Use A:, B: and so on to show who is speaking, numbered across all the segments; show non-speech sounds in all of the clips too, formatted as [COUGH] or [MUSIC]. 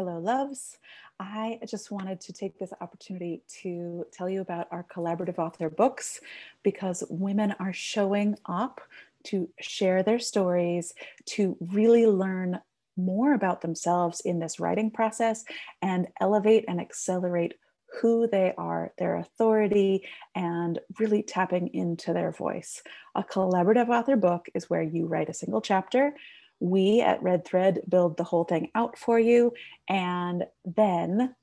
A: Hello, loves. I just wanted to take this opportunity to tell you about our collaborative author books because women are showing up to share their stories, to really learn more about themselves in this writing process and elevate and accelerate who they are, their authority, and really tapping into their voice. A collaborative author book is where you write a single chapter. We at Red Thread build the whole thing out for you, and then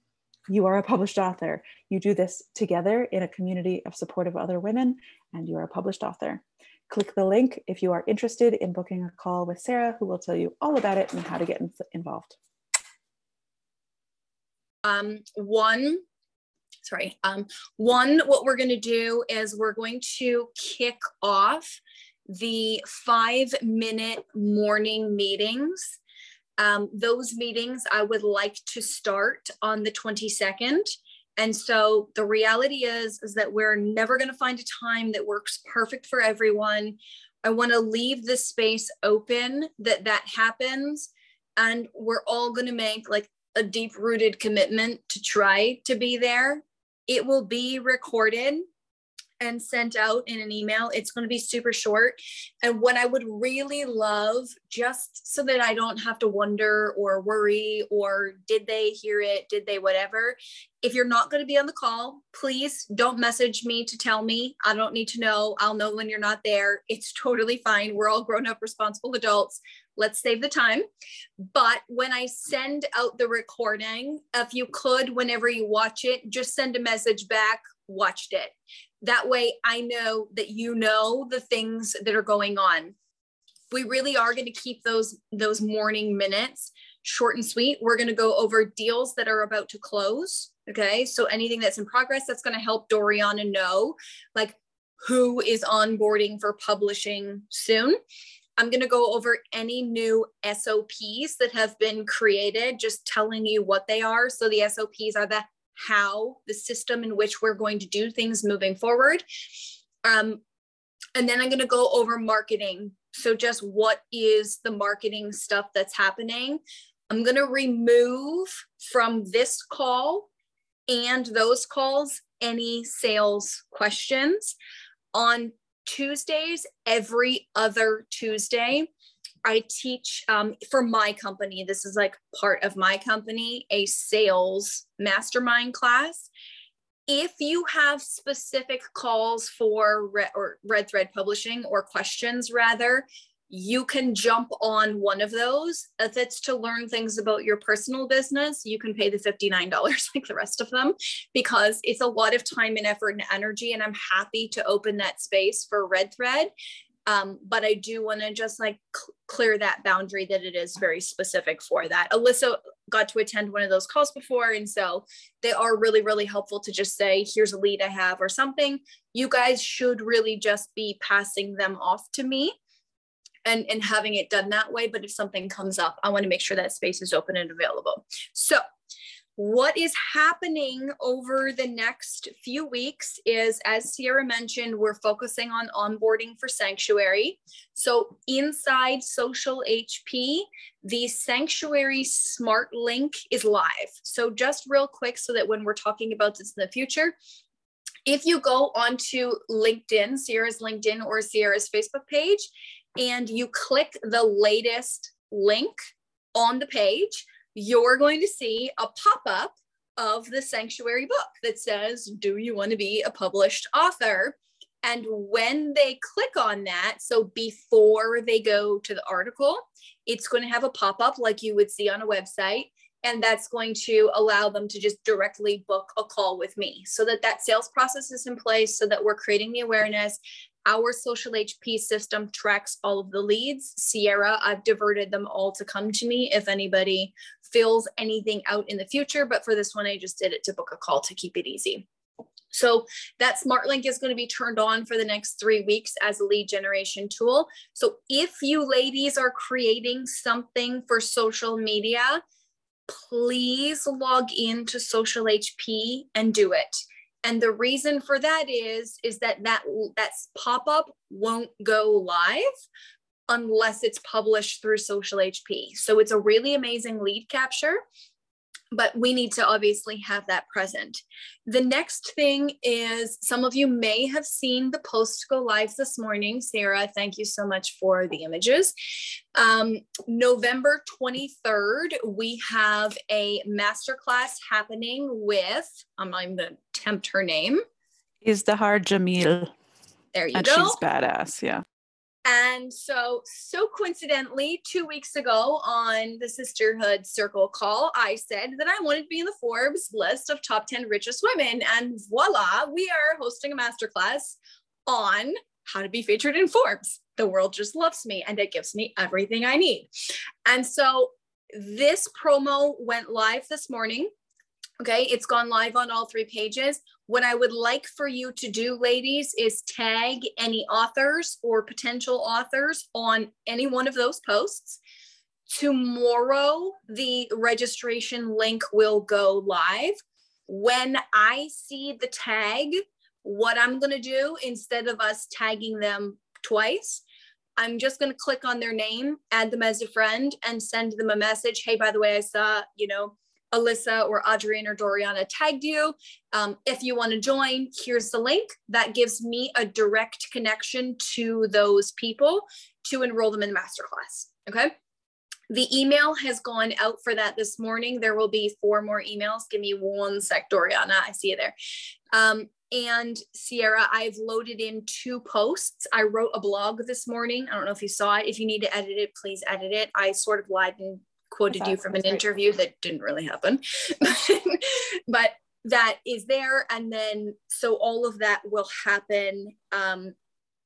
A: you are a published author. You do this together in a community of supportive other women, and you are a published author. Click the link if you are interested in booking a call with Sarah, who will tell you all about it and how to get involved.
B: Um, one, sorry, um, one, what we're going to do is we're going to kick off the five minute morning meetings. Um, those meetings I would like to start on the 22nd. And so the reality is, is that we're never going to find a time that works perfect for everyone. I want to leave the space open that that happens. And we're all going to make like a deep rooted commitment to try to be there. It will be recorded and sent out in an email. It's going to be super short. And what I would really love, just so that I don't have to wonder or worry, or did they hear it? Did they whatever? If you're not going to be on the call, please don't message me to tell me. I don't need to know. I'll know when you're not there. It's totally fine. We're all grown up, responsible adults. Let's save the time. But when I send out the recording, if you could, whenever you watch it, just send a message back, watched it that way I know that you know the things that are going on. We really are going to keep those those morning minutes short and sweet. We're going to go over deals that are about to close. Okay. So anything that's in progress, that's going to help Doriana know like who is onboarding for publishing soon. I'm going to go over any new SOPs that have been created, just telling you what they are. So the SOPs are the how the system in which we're going to do things moving forward. Um, and then I'm going to go over marketing. So, just what is the marketing stuff that's happening? I'm going to remove from this call and those calls any sales questions. On Tuesdays, every other Tuesday, I teach um, for my company. This is like part of my company, a sales mastermind class. If you have specific calls for or Red Thread Publishing or questions, rather, you can jump on one of those. If it's to learn things about your personal business, you can pay the $59 [LAUGHS] like the rest of them because it's a lot of time and effort and energy. And I'm happy to open that space for Red Thread um, but I do want to just like cl- clear that boundary that it is very specific for that. Alyssa got to attend one of those calls before. And so they are really, really helpful to just say, here's a lead I have or something. You guys should really just be passing them off to me and, and having it done that way. But if something comes up, I want to make sure that space is open and available. So what is happening over the next few weeks is, as Sierra mentioned, we're focusing on onboarding for Sanctuary. So inside Social HP, the Sanctuary Smart Link is live. So just real quick, so that when we're talking about this in the future, if you go onto LinkedIn, Sierra's LinkedIn or Sierra's Facebook page, and you click the latest link on the page, you're going to see a pop up of the sanctuary book that says, Do you want to be a published author? And when they click on that, so before they go to the article, it's going to have a pop up like you would see on a website. And that's going to allow them to just directly book a call with me so that that sales process is in place, so that we're creating the awareness our social HP system tracks all of the leads. Sierra, I've diverted them all to come to me if anybody fills anything out in the future. But for this one, I just did it to book a call to keep it easy. So that smart link is going to be turned on for the next three weeks as a lead generation tool. So if you ladies are creating something for social media, please log into social HP and do it and the reason for that is is that that that pop-up won't go live unless it's published through social hp so it's a really amazing lead capture but we need to obviously have that present. The next thing is some of you may have seen the post go live this morning. Sarah, thank you so much for the images. Um, November 23rd, we have a masterclass happening with, um, I'm going to tempt her name.
A: Is the hard Jamil.
B: There you
A: and
B: go.
A: she's badass, yeah.
B: And so, so coincidentally, two weeks ago on the Sisterhood Circle call, I said that I wanted to be in the Forbes list of top 10 richest women. And voila, we are hosting a masterclass on how to be featured in Forbes. The world just loves me and it gives me everything I need. And so, this promo went live this morning. Okay, it's gone live on all three pages. What I would like for you to do, ladies, is tag any authors or potential authors on any one of those posts. Tomorrow, the registration link will go live. When I see the tag, what I'm going to do instead of us tagging them twice, I'm just going to click on their name, add them as a friend, and send them a message. Hey, by the way, I saw, you know, Alyssa or Adrienne or Doriana tagged you. Um, if you want to join, here's the link. That gives me a direct connection to those people to enroll them in the masterclass. Okay. The email has gone out for that this morning. There will be four more emails. Give me one sec, Doriana. I see you there. Um, and Sierra, I've loaded in two posts. I wrote a blog this morning. I don't know if you saw it. If you need to edit it, please edit it. I sort of lied quoted you from an interview that didn't really happen. [LAUGHS] but that is there. And then, so all of that will happen um,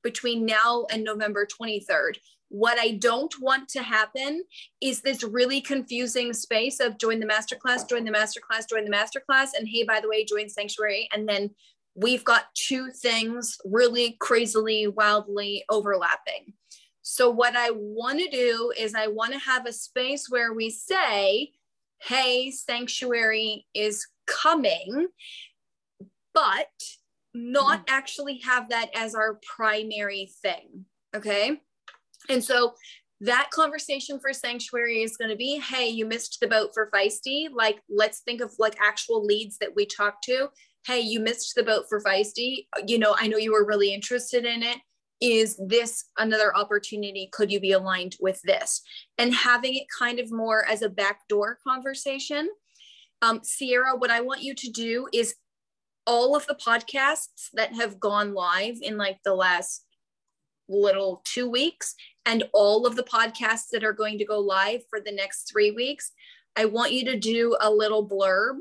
B: between now and November 23rd. What I don't want to happen is this really confusing space of join the masterclass, join the masterclass, join the masterclass, and hey, by the way, join Sanctuary. And then we've got two things really crazily, wildly overlapping. So, what I want to do is, I want to have a space where we say, hey, sanctuary is coming, but not mm-hmm. actually have that as our primary thing. Okay. And so, that conversation for sanctuary is going to be hey you missed the boat for feisty like let's think of like actual leads that we talked to hey you missed the boat for feisty you know i know you were really interested in it is this another opportunity? Could you be aligned with this? And having it kind of more as a backdoor conversation. Um, Sierra, what I want you to do is all of the podcasts that have gone live in like the last little two weeks and all of the podcasts that are going to go live for the next three weeks, I want you to do a little blurb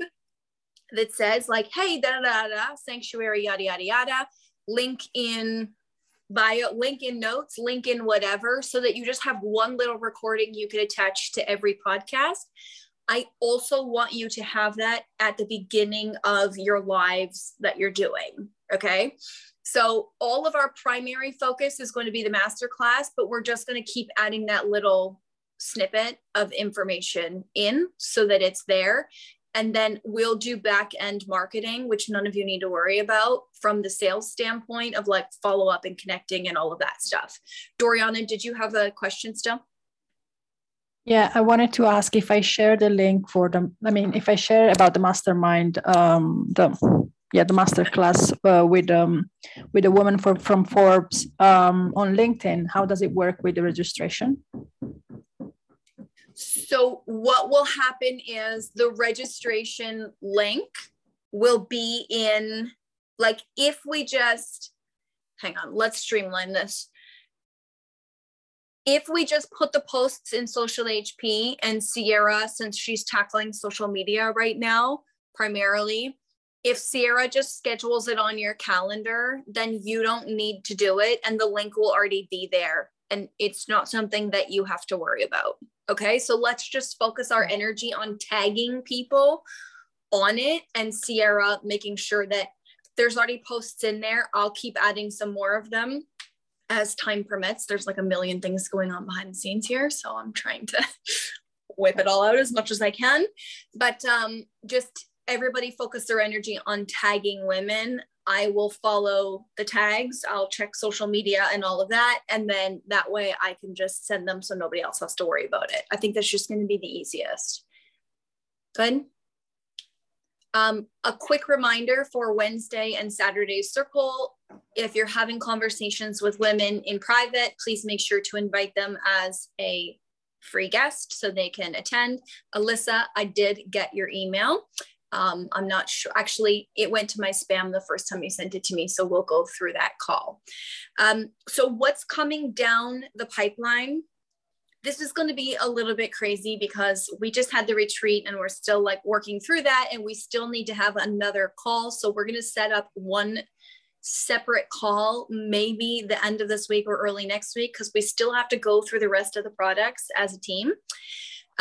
B: that says like, hey, da da da, sanctuary, yada yada yada, link in bio, link in notes, link in whatever, so that you just have one little recording you can attach to every podcast. I also want you to have that at the beginning of your lives that you're doing. Okay. So all of our primary focus is going to be the masterclass, but we're just going to keep adding that little snippet of information in so that it's there and then we'll do back end marketing which none of you need to worry about from the sales standpoint of like follow up and connecting and all of that stuff. Doriana did you have a question still?
C: Yeah i wanted to ask if i share the link for them i mean if i share about the mastermind um the yeah the master class uh, with um with a woman from from forbes um on linkedin. How does it work with the registration
B: so what will happen is the registration link will be in like if we just hang on, let's streamline this. If we just put the posts in social HP and Sierra, since she's tackling social media right now, primarily, if Sierra just schedules it on your calendar, then you don't need to do it and the link will already be there. And it's not something that you have to worry about. Okay, so let's just focus our energy on tagging people on it and Sierra making sure that there's already posts in there. I'll keep adding some more of them as time permits. There's like a million things going on behind the scenes here. So I'm trying to [LAUGHS] whip it all out as much as I can. But um, just everybody focus their energy on tagging women I will follow the tags, I'll check social media and all of that. And then that way I can just send them so nobody else has to worry about it. I think that's just going to be the easiest. Good. Um, a quick reminder for Wednesday and Saturday circle. If you're having conversations with women in private, please make sure to invite them as a free guest so they can attend. Alyssa, I did get your email. Um, I'm not sure. Actually, it went to my spam the first time you sent it to me. So we'll go through that call. Um, so, what's coming down the pipeline? This is going to be a little bit crazy because we just had the retreat and we're still like working through that. And we still need to have another call. So, we're going to set up one separate call, maybe the end of this week or early next week, because we still have to go through the rest of the products as a team.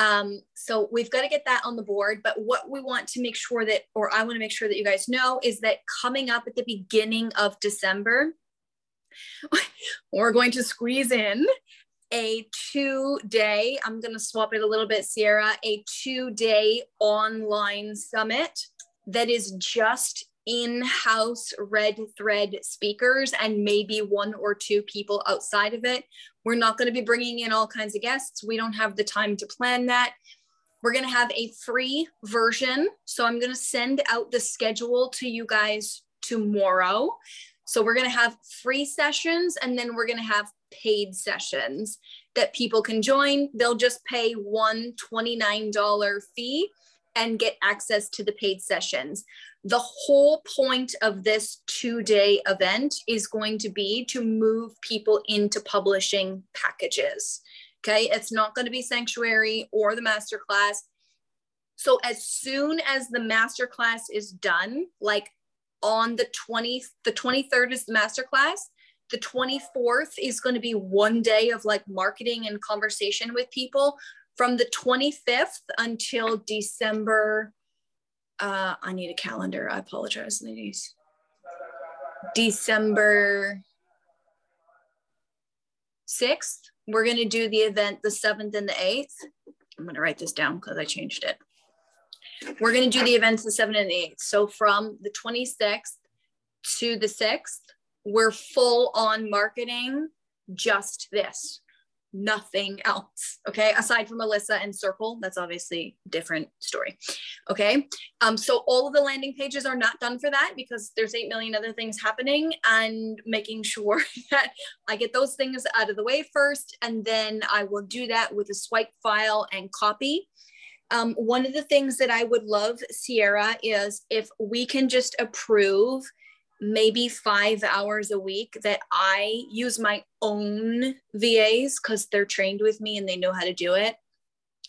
B: Um, so we've got to get that on the board. But what we want to make sure that, or I want to make sure that you guys know, is that coming up at the beginning of December, [LAUGHS] we're going to squeeze in a two day, I'm going to swap it a little bit, Sierra, a two day online summit that is just in-house red thread speakers and maybe one or two people outside of it. We're not going to be bringing in all kinds of guests. We don't have the time to plan that. We're going to have a free version. So i'm going to send out the schedule to you guys tomorrow. So we're going to have free sessions and then we're going to have paid sessions that people can join. They'll just pay one $29 fee and get access to the paid sessions the whole point of this two day event is going to be to move people into publishing packages. Okay, it's not going to be Sanctuary or the masterclass. So, as soon as the masterclass is done, like on the 20th, the 23rd is the masterclass. The 24th is going to be one day of like marketing and conversation with people from the 25th until December uh, I need a calendar. I apologize, ladies. December 6th, we're going to do the event the 7th and the 8th. I'm going to write this down because I changed it. We're going to do the events the 7th and the 8th. So from the 26th to the 6th, we're full on marketing just this nothing else. Okay. Aside from Alyssa and Circle, that's obviously different story. Okay. Um, so all of the landing pages are not done for that because there's 8 million other things happening and making sure [LAUGHS] that I get those things out of the way first. And then I will do that with a swipe file and copy. Um, one of the things that I would love, Sierra, is if we can just approve maybe five hours a week that I use my own VAs because they're trained with me and they know how to do it.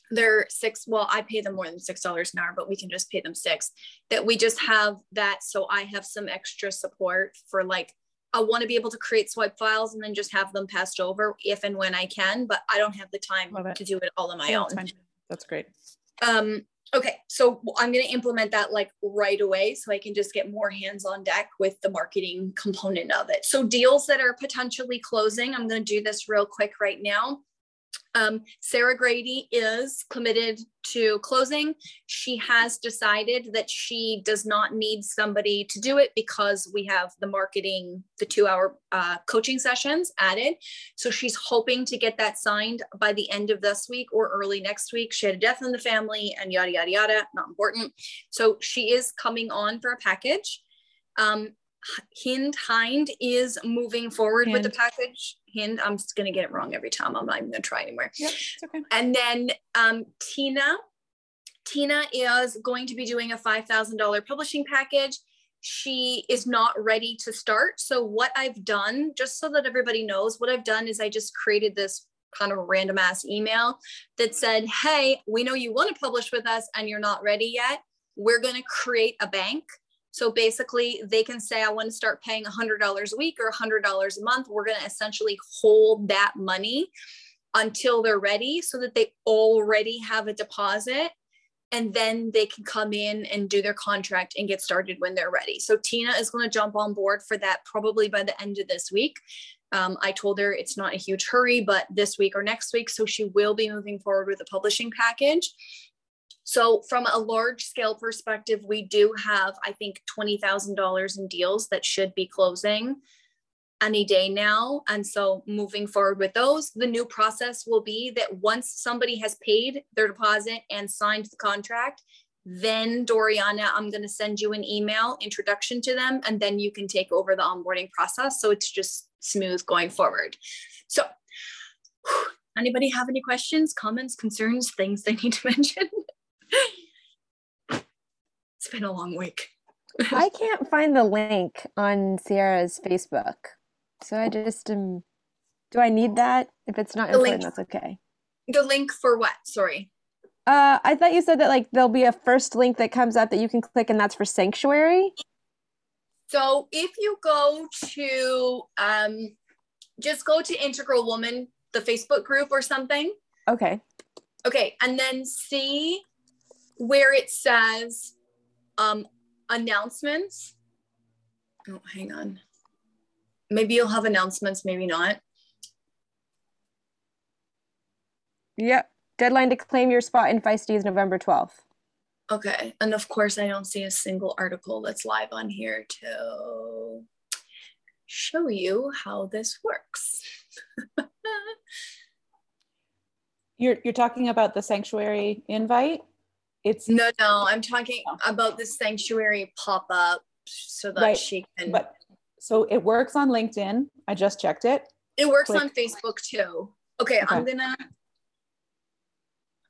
B: They're six, well, I pay them more than $6 an hour, but we can just pay them six. That we just have that. So I have some extra support for like, I want to be able to create swipe files and then just have them passed over if and when I can, but I don't have the time to do it all on my yeah, own.
A: That's, that's great.
B: Um, Okay, so I'm going to implement that like right away so I can just get more hands on deck with the marketing component of it. So, deals that are potentially closing, I'm going to do this real quick right now. Um, Sarah Grady is committed to closing. She has decided that she does not need somebody to do it because we have the marketing, the two hour uh, coaching sessions added. So she's hoping to get that signed by the end of this week or early next week. She had a death in the family and yada, yada, yada, not important. So she is coming on for a package. Um, Hind Hind is moving forward Hind. with the package. Hind, I'm just gonna get it wrong every time. I'm not even gonna try anymore.
A: Yep, it's okay.
B: And then um, Tina, Tina is going to be doing a five thousand dollar publishing package. She is not ready to start. So what I've done, just so that everybody knows, what I've done is I just created this kind of random ass email that said, "Hey, we know you want to publish with us and you're not ready yet. We're going to create a bank so basically, they can say, I want to start paying $100 a week or $100 a month. We're going to essentially hold that money until they're ready so that they already have a deposit and then they can come in and do their contract and get started when they're ready. So Tina is going to jump on board for that probably by the end of this week. Um, I told her it's not a huge hurry, but this week or next week. So she will be moving forward with a publishing package. So, from a large scale perspective, we do have, I think, $20,000 in deals that should be closing any day now. And so, moving forward with those, the new process will be that once somebody has paid their deposit and signed the contract, Then Doriana, I'm going to send you an email introduction to them, and then you can take over the onboarding process. So it's just smooth going forward. So anybody have any questions, comments, concerns, things they need to [LAUGHS] mention? It's been a long week.
D: I can't find the link on Sierra's Facebook. So I just um do I need that? If it's not
B: The
D: important,
B: link.
D: that's okay.
B: The link for what? Sorry.
D: Uh I thought you said that like there'll be a first link that comes up that you can click and that's for sanctuary.
B: So if you go to um just go to Integral Woman, the Facebook group or something.
D: Okay.
B: Okay, and then see where it says um announcements. Oh, hang on. Maybe you'll have announcements, maybe not.
D: Yep. Deadline to claim your spot in Feisty is November 12th.
B: Okay, and of course, I don't see a single article that's live on here to show you how this works. [LAUGHS]
A: You're you're talking about the sanctuary invite. It's
B: no, no, I'm talking about the sanctuary pop up so that
A: Right,
B: she can.
A: but so it works on LinkedIn. I just checked it.
B: it works
A: click.
B: on Facebook too. Okay, I'm gonna.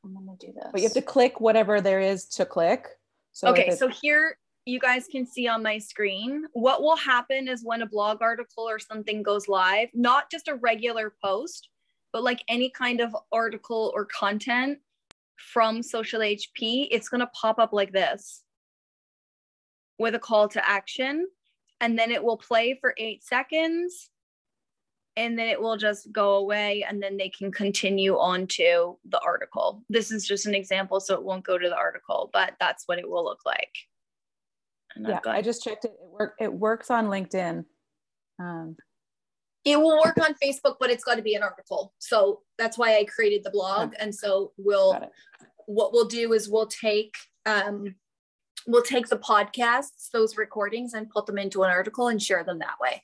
B: I'm gonna do this.
A: But you have to click whatever there is to click. So
B: okay, so here you guys can see on my screen what will happen is when a blog article or something goes live, not just a regular post, but like any kind of article or content from Social HP, it's going to pop up like this with a call to action. And then it will play for eight seconds. And then it will just go away. And then they can continue on to the article. This is just an example, so it won't go to the article, but that's what it will look like. And
A: yeah,
B: got-
A: I just checked it. It work it works on LinkedIn. Um,
B: it will work on Facebook, but it's got to be an article. So that's why I created the blog. And so we'll what we'll do is we'll take um, we'll take the podcasts, those recordings, and put them into an article and share them that way.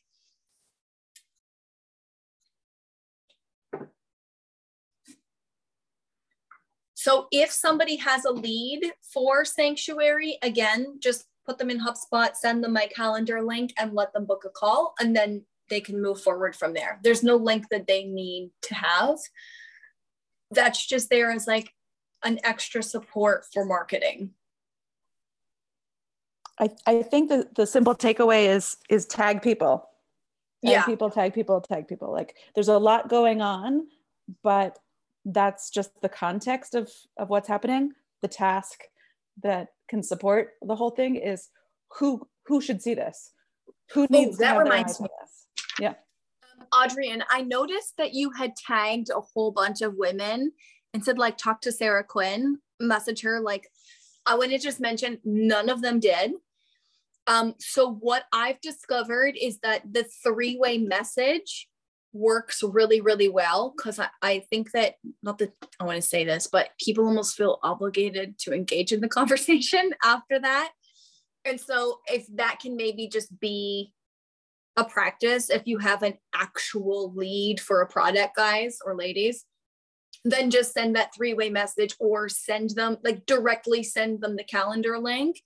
B: So if somebody has a lead for Sanctuary, again, just put them in HubSpot, send them my calendar link, and let them book a call, and then they can move forward from there. There's no link that they need to have. That's just there as like an extra support for marketing.
A: I, I think the, the simple takeaway is is tag people. Tag
B: Yeah.
A: people, tag people, tag people. Like there's a lot going on, but that's just the context of of what's happening. The task that can support the whole thing is who who should see this? Who needs
B: that reminds me.
A: this? Yeah.
B: Adrienne, I noticed that you had tagged a whole bunch of women and said, like, talk to Sarah Quinn, message her. Like, I want to just mention none of them did. Um, so, what I've discovered is that the three way message works really, really well because I, I think that, not that I want to say this, but people almost feel obligated to engage in the [LAUGHS] conversation after that. And so, if that can maybe just be a practice if you have an actual lead for a product guys or ladies then just send that three-way message or send them like directly send them the calendar link.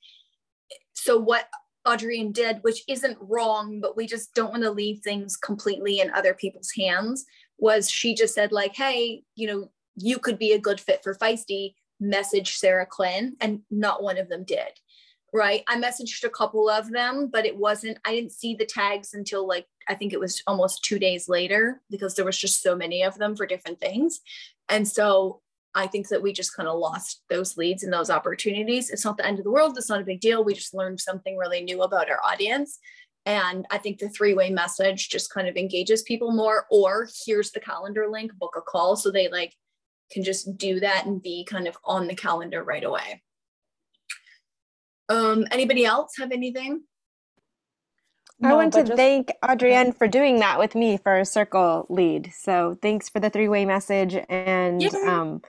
B: So what Adrienne did which isn't wrong but we just don't want to leave things completely in other people's hands was she just said like hey you know you could be a good fit for feisty message sarah quinn and not one of them did right? I messaged a couple of them, but it wasn't, I didn't see the tags until like, I think it was almost two days later because there was just so many of them for different things. And so I think that we just kind of lost those leads and those opportunities. It's not the end of the world. It's not a big deal. We just learned something really new about our audience. And I think the three way message just kind of engages people more. Or here's the calendar link, book a call. So they like can just do that and be kind of on the calendar right away. Um, anybody else have anything?
D: I
A: No,
D: want to
A: just-
D: thank Adrienne for doing that with me for a circle lead. So thanks for the three-way message and
B: Yay.
D: um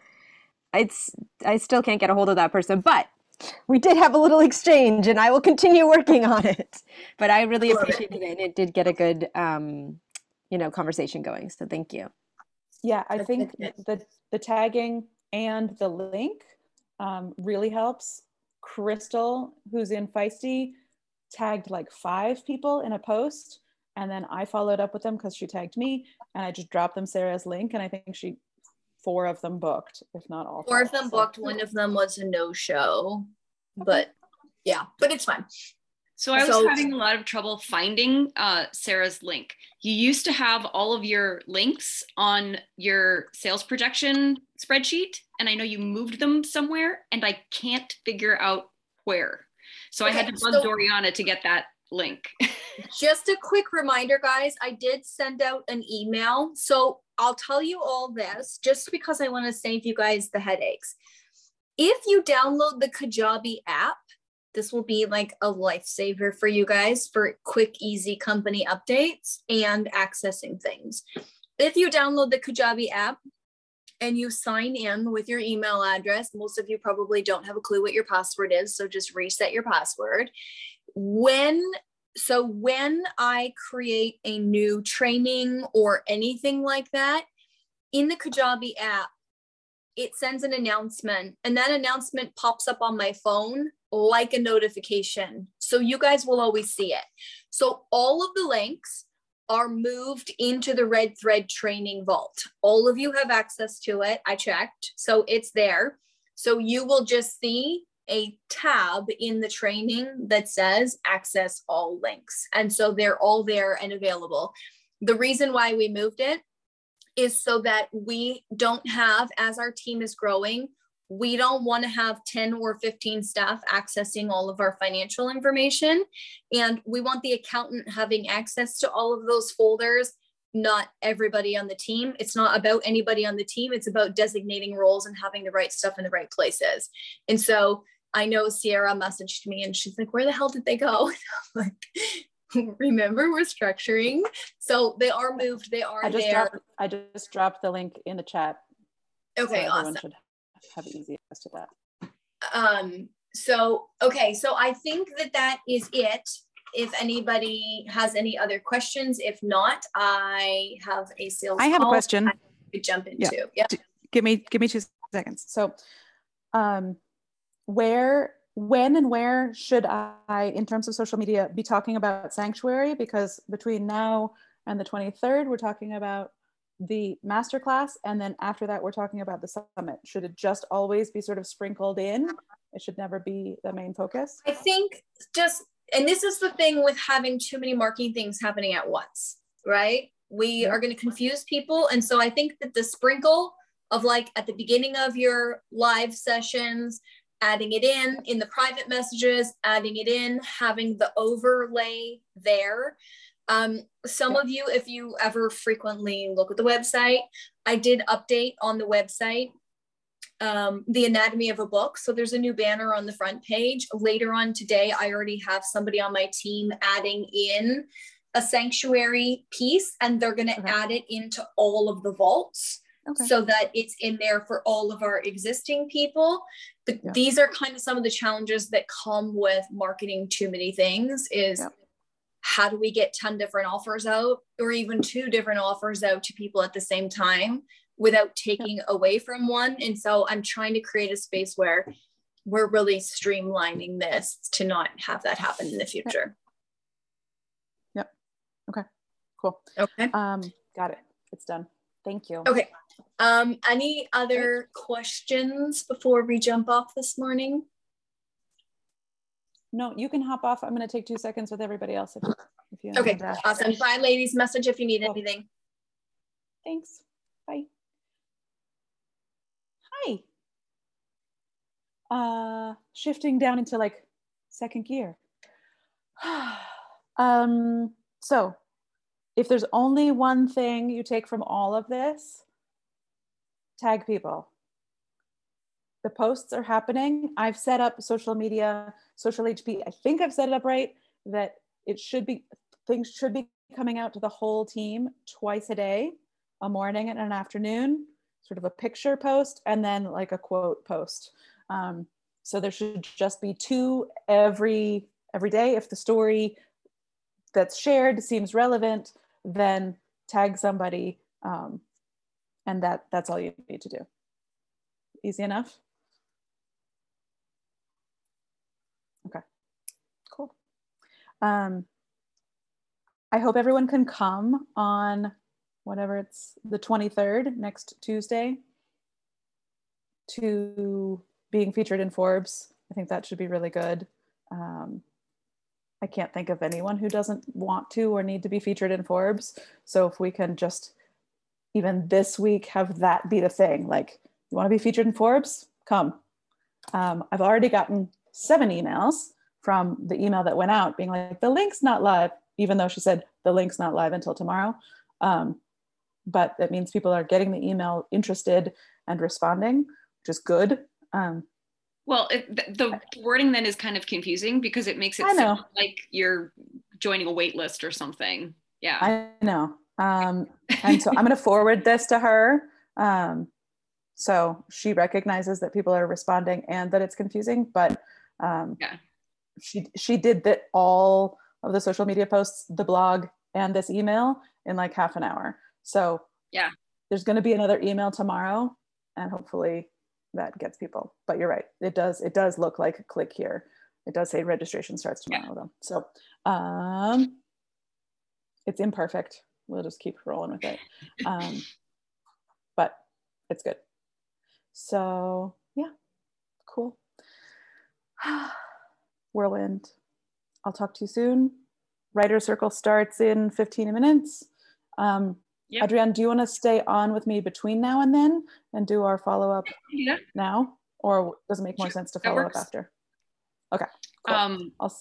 D: it's I still can't get a hold of that person, but we did have a little exchange and I will continue working on it. But I really
B: Love it.
D: appreciated it and it did get a good um you know conversation going. So thank you.
A: Yeah, I
B: That's
A: think the the tagging and the link um, really helps Crystal, who's in Feisty, tagged like five people in a post. And then I followed up with them because she tagged me and I just dropped them Sarah's link. And I think she, four of them booked, if not all.
B: Four of them booked. One of them was a no show, but yeah, but it's fine.
E: So I was
B: So-
E: having a lot of trouble finding uh, Sarah's link. You used to have all of your links on your sales projection spreadsheet, and I know you moved them somewhere, and I can't figure out where. So I had to bug
B: so-
E: Doriana to get that link. [LAUGHS]
B: Just a quick reminder, guys, I did send out an email. So I'll tell you all this just because I want to save you guys the headaches. If you download the Kajabi app, this will be like a lifesaver for you guys for quick, easy company updates and accessing things. If you download the Kajabi app and you sign in with your email address, most of you probably don't have a clue what your password is. So just reset your password. When so when I create a new training or anything like that, in the Kajabi app, it sends an announcement and that announcement pops up on my phone like a notification. So you guys will always see it. So all of the links are moved into the Red Thread Training Vault. All of you have access to it. I checked. So it's there. So you will just see a tab in the training that says access all links. And so they're all there and available. The reason why we moved it is so that we don't have, as our team is growing, we don't want to have 10 or 15 staff accessing all of our financial information. And we want the accountant having access to all of those folders, not everybody on the team. It's not about anybody on the team, it's about designating roles and having the right stuff in the right places. And so I know Sierra messaged me and she's like, Where the hell did they go? [LAUGHS] Like, Remember, we're structuring. So they are moved, they are
A: I just
B: there.
A: dropped, I just dropped the link in the chat.
B: Okay,
A: everyone
B: awesome.
A: Have easy access to that.
B: um so okay so i think that that is it. If anybody has any other questions if not i have a sales
A: I have a question.
B: I could jump into. Yeah,
A: give me give me two seconds. So um where when and where should i in terms of social media be talking about sanctuary? Because between now and the 23rd we're talking about the masterclass and then after that we're talking about the summit. Should it just always be sort of sprinkled in? It should never be the main focus?
B: I think just and this is the thing with having too many marketing things happening at once right? We are going to confuse people and so i think that the sprinkle of like at the beginning of your live sessions adding it in in the private messages adding it in having the overlay there um, some of you if you ever frequently look at the website i did update on the website um, the anatomy of a book. So there's a new banner on the front page. Later on today, I already have somebody on my team adding in a sanctuary piece, and they're going to
A: Okay.
B: add it into all of the vaults
A: okay
B: so that it's in there for all of our existing people. But
A: Yeah.
B: these are kind of some of the challenges that come with marketing too many things is
A: Yeah.
B: How do we get 10 different offers out or even two different offers out to people at the same time without taking away from one. And so I'm trying to create a space where we're really streamlining this to not have that happen in the future. Yep. Okay.
A: Cool
B: Okay.
A: um got it it's done thank you
B: Okay. Um, any other questions before we jump off this morning?
A: No you can hop off i'm going to take two seconds with everybody else if, if you
B: Okay,
A: have that.
B: awesome. Bye, ladies. Message if you need
A: Cool.
B: anything.
A: Thanks. Bye. Hi. Uh, shifting down into like second gear. [SIGHS] um, so if there's only one thing you take from all of this, tag people. The posts are happening. I've set up social media, social HP. I think I've set it up right that it should be, things should be coming out to the whole team twice a day a morning and an afternoon, sort of a picture post, and then like a quote post. Um, so there should just be two every every day. If the story that's shared seems relevant, then tag somebody, um, and that that's all you need to do. Easy enough. Um, I hope everyone can come on whatever it's the 23rd, next Tuesday, to being featured in Forbes. I think that should be really good. Um, I can't think of anyone who doesn't want to or need to be featured in Forbes. So if we can just even this week have that be the thing, like you want to be featured in Forbes, come. Um, I've already gotten seven emails from the email that went out being like the link's not live, even though she said the link's not live until tomorrow. Um, but that means people are getting the email interested and responding, which is good. Um,
E: well, it, the, wording then is kind of confusing because it makes it sound like you're joining a wait list or something. Yeah.
A: I know. Um, and so I'm going [LAUGHS] to forward this to her. Um, so she recognizes that people are responding and that it's confusing, but um,
E: yeah.
A: She she did that all of the social media posts, the blog, and this email in like half an hour. So
E: yeah,
A: there's going to be another email tomorrow, and hopefully that gets people. But you're right, it does it does look like click here. It does say registration starts tomorrow yeah. though. So um, it's imperfect. We'll just keep rolling with it. Um, [LAUGHS] but it's good. So yeah, cool. [SIGHS] Whirlwind. I'll talk to you soon. Writer Circle starts in 15 minutes. Um, yep. Adrienne, do you want to stay on with me between now and then and do our follow up
E: yeah.
A: now? Or does it make more sense to follow up after? Okay.
E: Cool. Um, I'll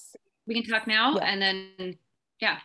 E: we can talk now yeah. and then, yeah,